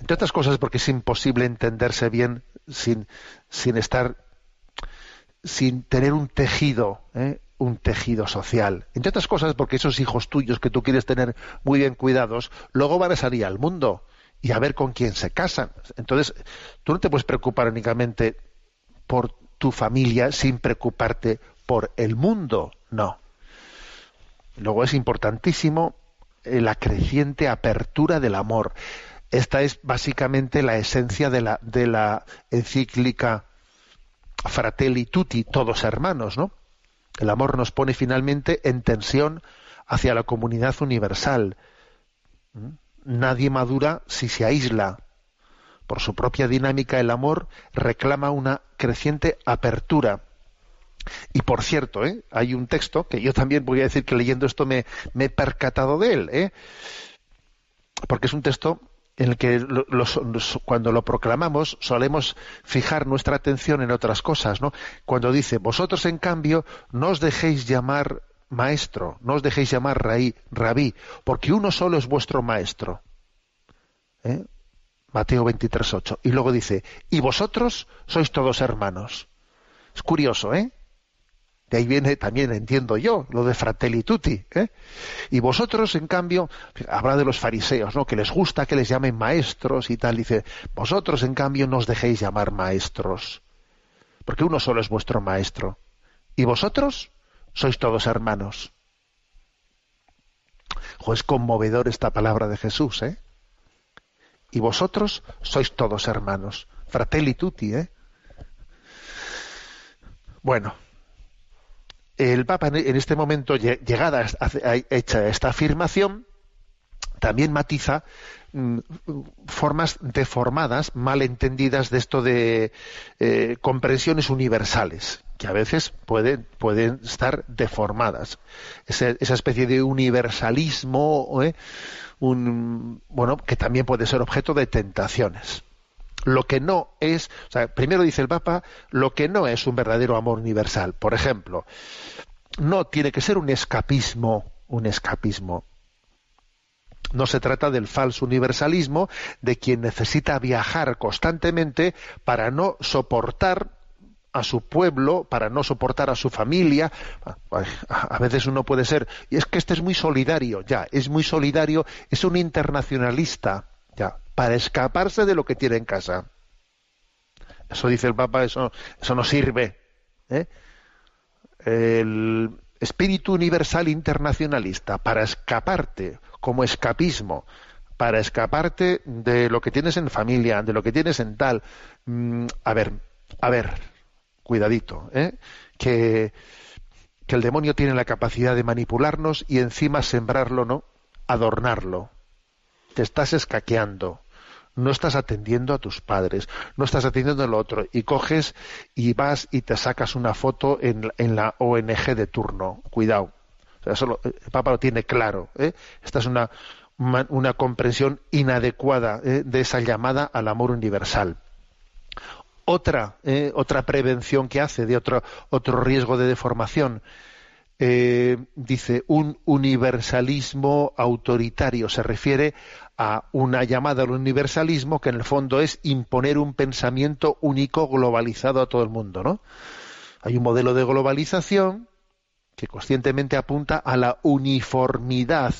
Entre otras cosas porque es imposible entenderse bien sin, sin estar, sin tener un tejido, ¿eh? un tejido social. Entre otras cosas porque esos hijos tuyos que tú quieres tener muy bien cuidados, luego van a salir al mundo y a ver con quién se casan. Entonces, tú no te puedes preocupar únicamente por tu familia sin preocuparte por el mundo, no. Luego es importantísimo eh, la creciente apertura del amor. Esta es básicamente la esencia de la, de la encíclica Fratelli Tutti, todos hermanos, ¿no? El amor nos pone finalmente en tensión hacia la comunidad universal. ¿Mm? Nadie madura si se aísla. Por su propia dinámica, el amor reclama una creciente apertura. Y por cierto, ¿eh? hay un texto que yo también voy a decir que leyendo esto me, me he percatado de él, ¿eh? porque es un texto en el que cuando lo proclamamos solemos fijar nuestra atención en otras cosas, ¿no? Cuando dice, vosotros en cambio no os dejéis llamar maestro, no os dejéis llamar raí, rabí, porque uno solo es vuestro maestro. ¿Eh? Mateo 23.8. Y luego dice, y vosotros sois todos hermanos. Es curioso, ¿eh? De ahí viene también, entiendo yo, lo de fratelli tutti. ¿eh? Y vosotros, en cambio, habla de los fariseos, ¿no? Que les gusta que les llamen maestros y tal. Dice, vosotros, en cambio, no os dejéis llamar maestros. Porque uno solo es vuestro maestro. Y vosotros sois todos hermanos. Jo, es conmovedor esta palabra de Jesús, ¿eh? Y vosotros sois todos hermanos. Fratelli tutti, ¿eh? Bueno, el Papa en este momento, llegada a hecha esta afirmación, también matiza mm, formas deformadas, mal entendidas de esto de eh, comprensiones universales, que a veces pueden, pueden estar deformadas. Esa, especie de universalismo, ¿eh? bueno, que también puede ser objeto de tentaciones lo que no es, primero dice el Papa, lo que no es un verdadero amor universal. Por ejemplo, no tiene que ser un escapismo, un escapismo. No se trata del falso universalismo de quien necesita viajar constantemente para no soportar a su pueblo, para no soportar a su familia. A veces uno puede ser, y es que este es muy solidario, ya, es muy solidario, es un internacionalista, ya, para escaparse de lo que tiene en casa. Eso dice el Papa, eso, eso no sirve. ¿eh? El espíritu universal internacionalista, para escaparte, como escapismo, para escaparte de lo que tienes en familia, de lo que tienes en tal. Mm, a ver, a ver, cuidadito, ¿eh? que, el demonio tiene la capacidad de manipularnos y encima sembrarlo, ¿no? Adornarlo. Te estás escaqueando no estás atendiendo a tus padres, no estás atendiendo al otro, y coges y vas y te sacas una foto en, la ONG de turno. Cuidado. eso el Papa lo tiene claro. ¿eh? Esta es una, una, comprensión inadecuada ¿eh? de esa llamada al amor universal. Otra, ¿eh? otra prevención que hace de otro, otro riesgo de deformación eh, dice un universalismo autoritario. Se refiere a una llamada al universalismo que en el fondo es imponer un pensamiento único globalizado a todo el mundo, ¿no? Hay un modelo de globalización que conscientemente apunta a la uniformidad,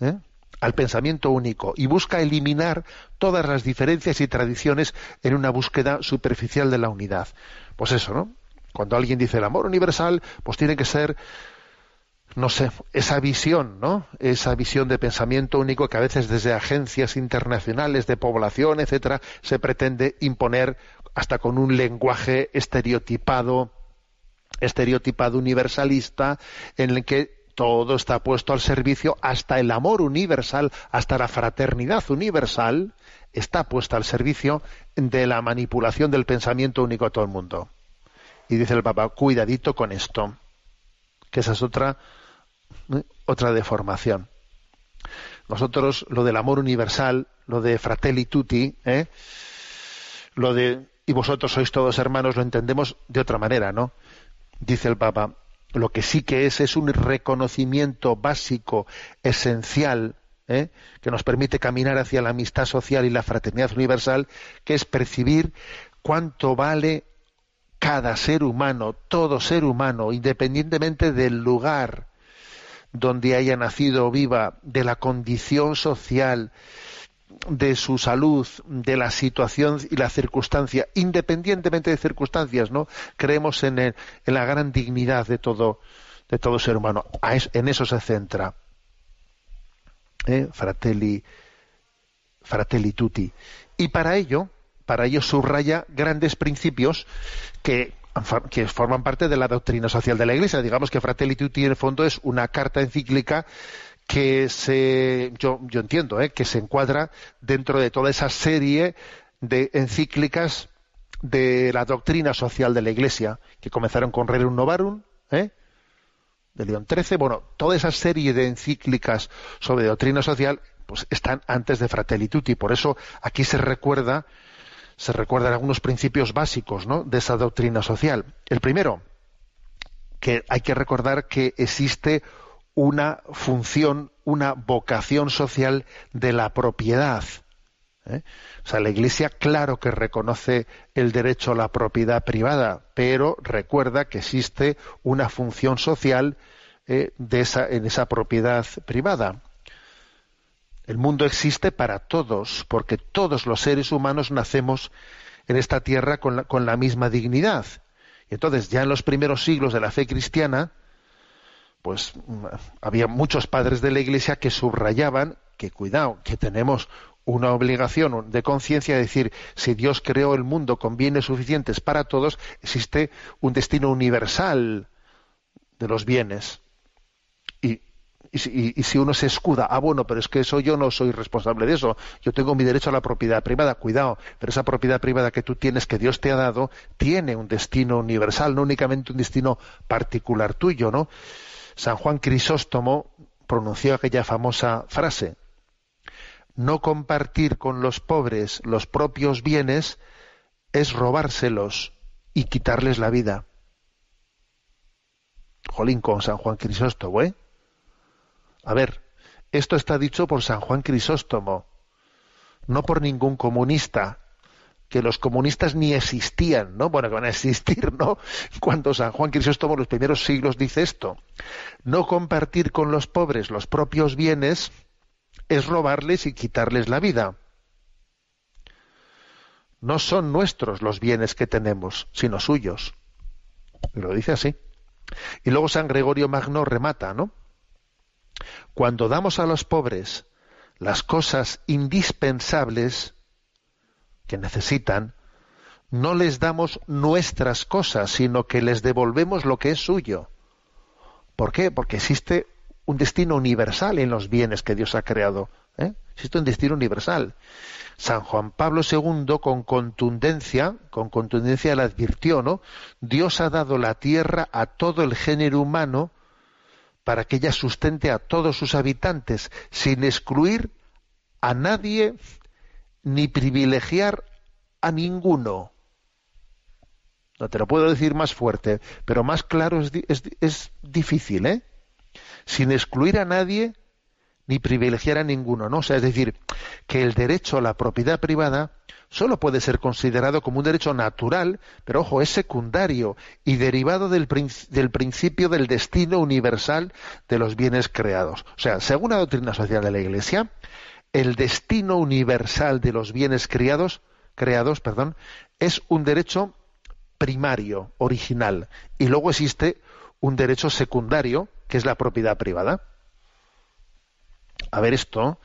¿eh? Al pensamiento único y busca eliminar todas las diferencias y tradiciones en una búsqueda superficial de la unidad. Pues eso, ¿no? Cuando alguien dice el amor universal, pues tiene que ser no sé, esa visión, ¿no? Esa visión de pensamiento único que a veces desde agencias internacionales de población, etcétera, se pretende imponer hasta con un lenguaje estereotipado, estereotipado universalista, en el que todo está puesto al servicio, hasta el amor universal, hasta la fraternidad universal, está puesta al servicio de la manipulación del pensamiento único a todo el mundo. Y dice el Papa, cuidadito con esto, que esa es otra, otra deformación. Nosotros, lo del amor universal, lo de fratelli tutti, ¿eh? lo de y vosotros sois todos hermanos, lo entendemos de otra manera, ¿no? Dice el Papa, lo que sí que es es un reconocimiento básico, esencial, ¿eh? que nos permite caminar hacia la amistad social y la fraternidad universal, que es percibir cuánto vale cada ser humano, todo ser humano, independientemente del lugar donde haya nacido o viva, de la condición social, de su salud, de la situación y la circunstancia, independientemente de circunstancias, ¿no? Creemos en, el- en la gran dignidad de todo, de todo ser humano. A es- en eso se centra. ¿eh? Fratelli, fratelli tutti. Y para ello, para ello subraya grandes principios que, que forman parte de la doctrina social de la Iglesia. Digamos que Fratelli Tutti en el fondo es una carta encíclica que se, yo, yo entiendo, ¿eh? que se encuadra dentro de toda esa serie de encíclicas de la doctrina social de la Iglesia, que comenzaron con Rerum Novarum, ¿eh? de León XIII, bueno, toda esa serie de encíclicas sobre doctrina social, pues están antes de Fratelli Tutti. Por eso aquí se recuerda, se recuerdan algunos principios básicos, ¿no? de esa doctrina social. El primero, que hay que recordar que existe una función, una vocación social de la propiedad. ¿eh? O sea, la Iglesia claro que reconoce el derecho a la propiedad privada, pero recuerda que existe una función social eh, de esa, en esa propiedad privada. El mundo existe para todos, porque todos los seres humanos nacemos en esta tierra con la, con la misma dignidad. Y entonces, ya en los primeros siglos de la fe cristiana, pues había muchos padres de la Iglesia que subrayaban que cuidado, que tenemos una obligación de conciencia de decir, si Dios creó el mundo con bienes suficientes para todos, existe un destino universal de los bienes. Y, y, y, si, uno se escuda, ah, bueno, pero es que eso yo no soy responsable de eso, yo tengo mi derecho a la propiedad privada, cuidado, pero esa propiedad privada que tú tienes, que Dios te ha dado, tiene un destino universal, no únicamente un destino particular tuyo, ¿no? San Juan Crisóstomo pronunció aquella famosa frase, no compartir con los pobres los propios bienes es robárselos y quitarles la vida. Jolín con San Juan Crisóstomo, ¿eh? A ver, esto está dicho por San Juan Crisóstomo, no por ningún comunista, que los comunistas ni existían, ¿no? Bueno, que van a existir, ¿no? Cuando San Juan Crisóstomo en los primeros siglos dice esto. No compartir con los pobres los propios bienes es robarles y quitarles la vida. No son nuestros los bienes que tenemos, sino suyos. Lo dice así. Y luego San Gregorio Magno remata, ¿no? Cuando damos a los pobres las cosas indispensables que necesitan, no les damos nuestras cosas, sino que les devolvemos lo que es suyo. ¿Por qué? Porque existe un destino universal en los bienes que Dios ha creado. ¿eh? Existe un destino universal. San Juan Pablo II con contundencia, con contundencia le advirtió, ¿no? Dios ha dado la tierra a todo el género humano para que ella sustente a todos sus habitantes, sin excluir a nadie ni privilegiar a ninguno. No te lo puedo decir más fuerte, pero más claro es, es, es difícil, ¿eh? Sin excluir a nadie ni privilegiar a ninguno, ¿no? O sea, es decir, que el derecho a la propiedad privada solo puede ser considerado como un derecho natural, pero ojo, es secundario y derivado del, del, principio del destino universal de los bienes creados. O sea, según la doctrina social de la Iglesia, el destino universal de los bienes creados, creados, es un derecho primario, original, y luego existe un derecho secundario, que es la propiedad privada. A ver, esto,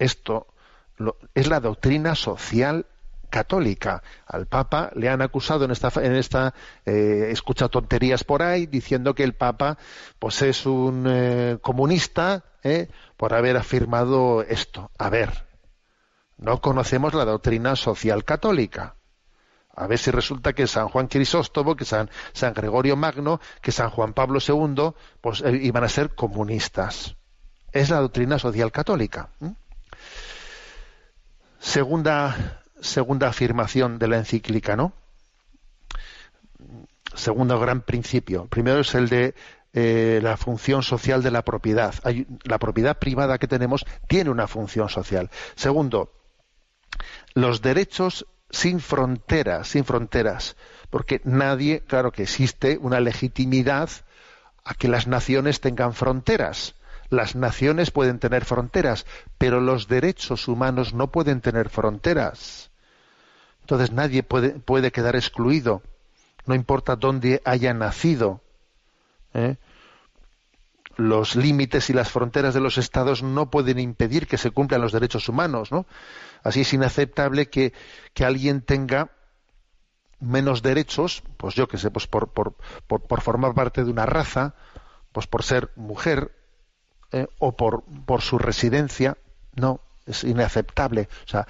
esto lo, es la doctrina social católica. Al Papa le han acusado en esta, en esta eh, escucha tonterías por ahí, diciendo que el Papa pues es un eh, comunista eh, por haber afirmado esto. A ver, no conocemos la doctrina social católica. A ver si resulta que San Juan Crisóstomo, que San, San Gregorio Magno, que San Juan Pablo II, pues iban a ser comunistas. Es la doctrina social católica. Segunda, segunda afirmación de la encíclica, ¿no? Segundo gran principio. Primero es el de eh, la función social de la propiedad. La propiedad privada que tenemos tiene una función social. Segundo, los derechos sin fronteras, sin fronteras, porque nadie, claro que existe una legitimidad a que las naciones tengan fronteras. Las naciones pueden tener fronteras, pero los derechos humanos no pueden tener fronteras. Entonces nadie puede, puede quedar excluido, no importa dónde haya nacido. ¿eh? Los límites y las fronteras de los estados no pueden impedir que se cumplan los derechos humanos, ¿no? Así es inaceptable que, que alguien tenga menos derechos, pues yo que sé, pues por, por, por, por formar parte de una raza, pues por ser mujer, ¿eh? o por, por su residencia. No, es inaceptable. O sea,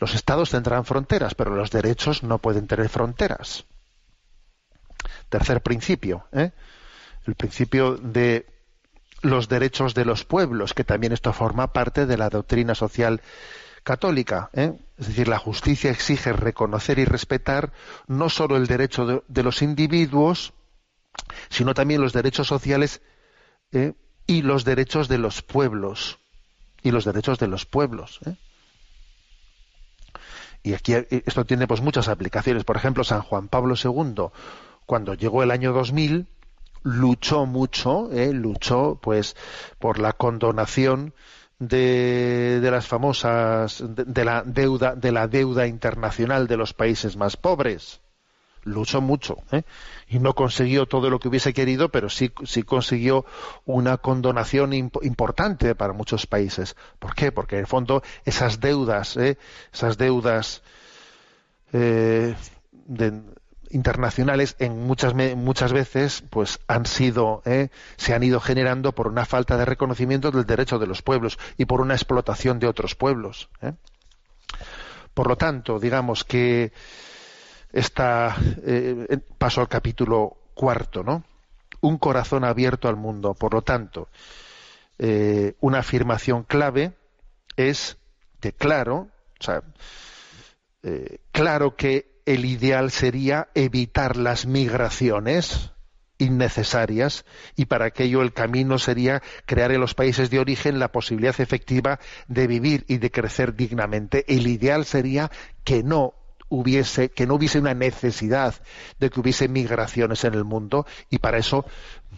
los estados tendrán fronteras, pero los derechos no pueden tener fronteras. Tercer principio, ¿eh? el principio de los derechos de los pueblos, que también esto forma parte de la doctrina social católica. ¿eh? Es decir, la justicia exige reconocer y respetar no solo el derecho de, los individuos, sino también los derechos sociales ¿eh? y los derechos de los pueblos. Y los derechos de los pueblos. ¿eh? Y aquí eh, esto tiene pues muchas aplicaciones. Por ejemplo, San Juan Pablo II, cuando llegó el año 2000, luchó mucho, ¿eh? luchó pues por la condonación de, las famosas de la deuda de la deuda internacional de los países más pobres luchó mucho ¿eh? y no consiguió todo lo que hubiese querido pero sí sí consiguió una condonación imp- importante para muchos países ¿por qué? porque en el fondo esas deudas ¿eh? esas deudas eh, internacionales en muchas muchas veces pues han sido ¿eh? se han ido generando por una falta de reconocimiento del derecho de los pueblos y por una explotación de otros pueblos ¿eh? por lo tanto digamos que esta eh, paso al capítulo cuarto no un corazón abierto al mundo por lo tanto eh, una afirmación clave es que claro eh, claro que el ideal sería evitar las migraciones innecesarias y para aquello el camino sería crear en los países de origen la posibilidad efectiva de vivir y de crecer dignamente. El ideal sería que no hubiese que no hubiese una necesidad de que hubiese migraciones en el mundo y para eso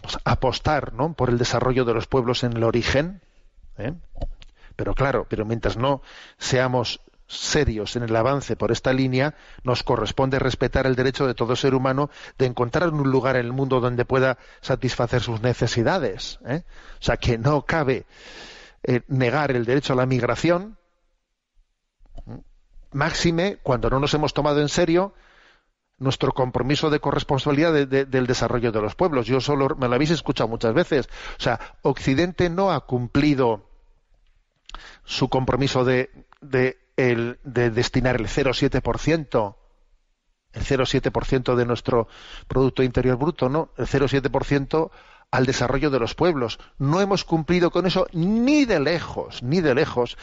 pues, apostar ¿no? por el desarrollo de los pueblos en el origen ¿eh? pero claro pero mientras no seamos serios en el avance por esta línea, nos corresponde respetar el derecho de todo ser humano de encontrar un lugar en el mundo donde pueda satisfacer sus necesidades. ¿eh? O sea, que no cabe eh, negar el derecho a la migración, máxime cuando no nos hemos tomado en serio nuestro compromiso de corresponsabilidad de, de, del desarrollo de los pueblos. Yo solo me lo habéis escuchado muchas veces. O sea, Occidente no ha cumplido su compromiso de, de, el, de destinar el 0,7%, el 0,7% de nuestro Producto Interior Bruto, ¿no? El 0,7% al desarrollo de los pueblos. No hemos cumplido con eso ni de lejos, ni de lejos.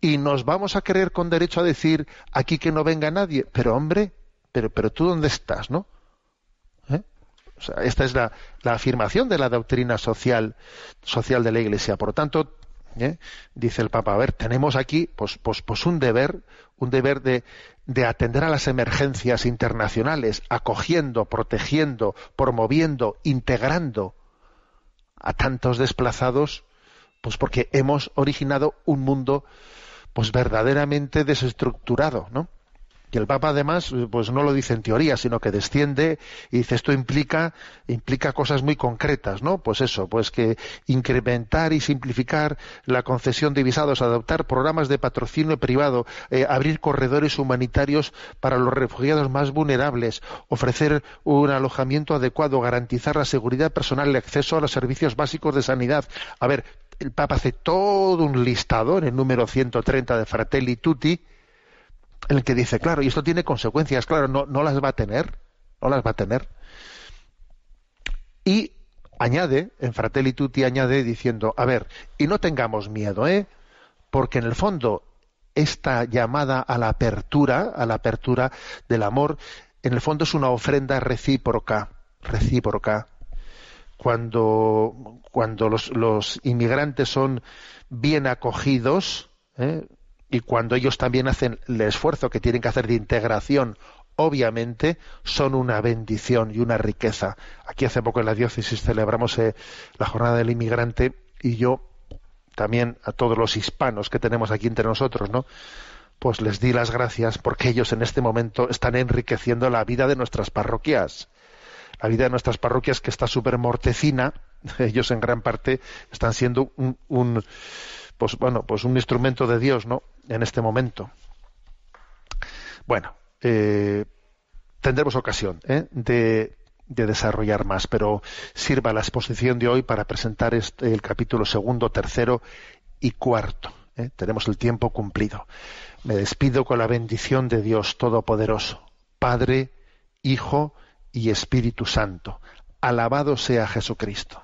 Y nos vamos a creer con derecho a decir aquí que no venga nadie. Pero hombre, pero, pero tú dónde estás, ¿no? ¿Eh? O sea, esta es la, la, afirmación de la doctrina social, social de la Iglesia. Por lo tanto, ¿eh? dice el Papa, a ver, tenemos aquí pues, pues, pues un deber, un deber de, de atender a las emergencias internacionales, acogiendo, protegiendo, promoviendo, integrando a tantos desplazados, pues porque hemos originado un mundo pues verdaderamente desestructurado, ¿no? Y el Papa además, pues no lo dice en teoría, sino que desciende y dice esto implica, implica cosas muy concretas, ¿no? Pues eso, pues que incrementar y simplificar la concesión de visados, adoptar programas de patrocinio privado, eh, abrir corredores humanitarios para los refugiados más vulnerables, ofrecer un alojamiento adecuado, garantizar la seguridad personal, el acceso a los servicios básicos de sanidad. A ver, el Papa hace todo un listado en el número 130 de Fratelli Tutti, en el que dice, claro, y esto tiene consecuencias, claro, no, no las va a tener, no las va a tener. Y añade, en Fratelli Tutti añade diciendo, a ver, y no tengamos miedo, ¿eh? Porque en el fondo esta llamada a la apertura, a la apertura del amor, en el fondo es una ofrenda recíproca, recíproca. Cuando, cuando los, inmigrantes son bien acogidos, ¿eh? Y cuando ellos también hacen el esfuerzo que tienen que hacer de integración, obviamente son una bendición y una riqueza. Aquí hace poco en la diócesis celebramos eh, la jornada del inmigrante y yo también a todos los hispanos que tenemos aquí entre nosotros, ¿no? Pues les di las gracias porque ellos en este momento están enriqueciendo la vida de nuestras parroquias. La vida de nuestras parroquias que está súper mortecina, ellos en gran parte están siendo un, pues bueno, pues un instrumento de Dios, ¿no? En este momento. Bueno, eh, tendremos ocasión ¿eh? de de desarrollar más, pero sirva la exposición de hoy para presentar el capítulo segundo, tercero y cuarto. ¿eh? Tenemos el tiempo cumplido. Me despido con la bendición de Dios Todopoderoso, Padre, Hijo y Espíritu Santo. Alabado sea Jesucristo.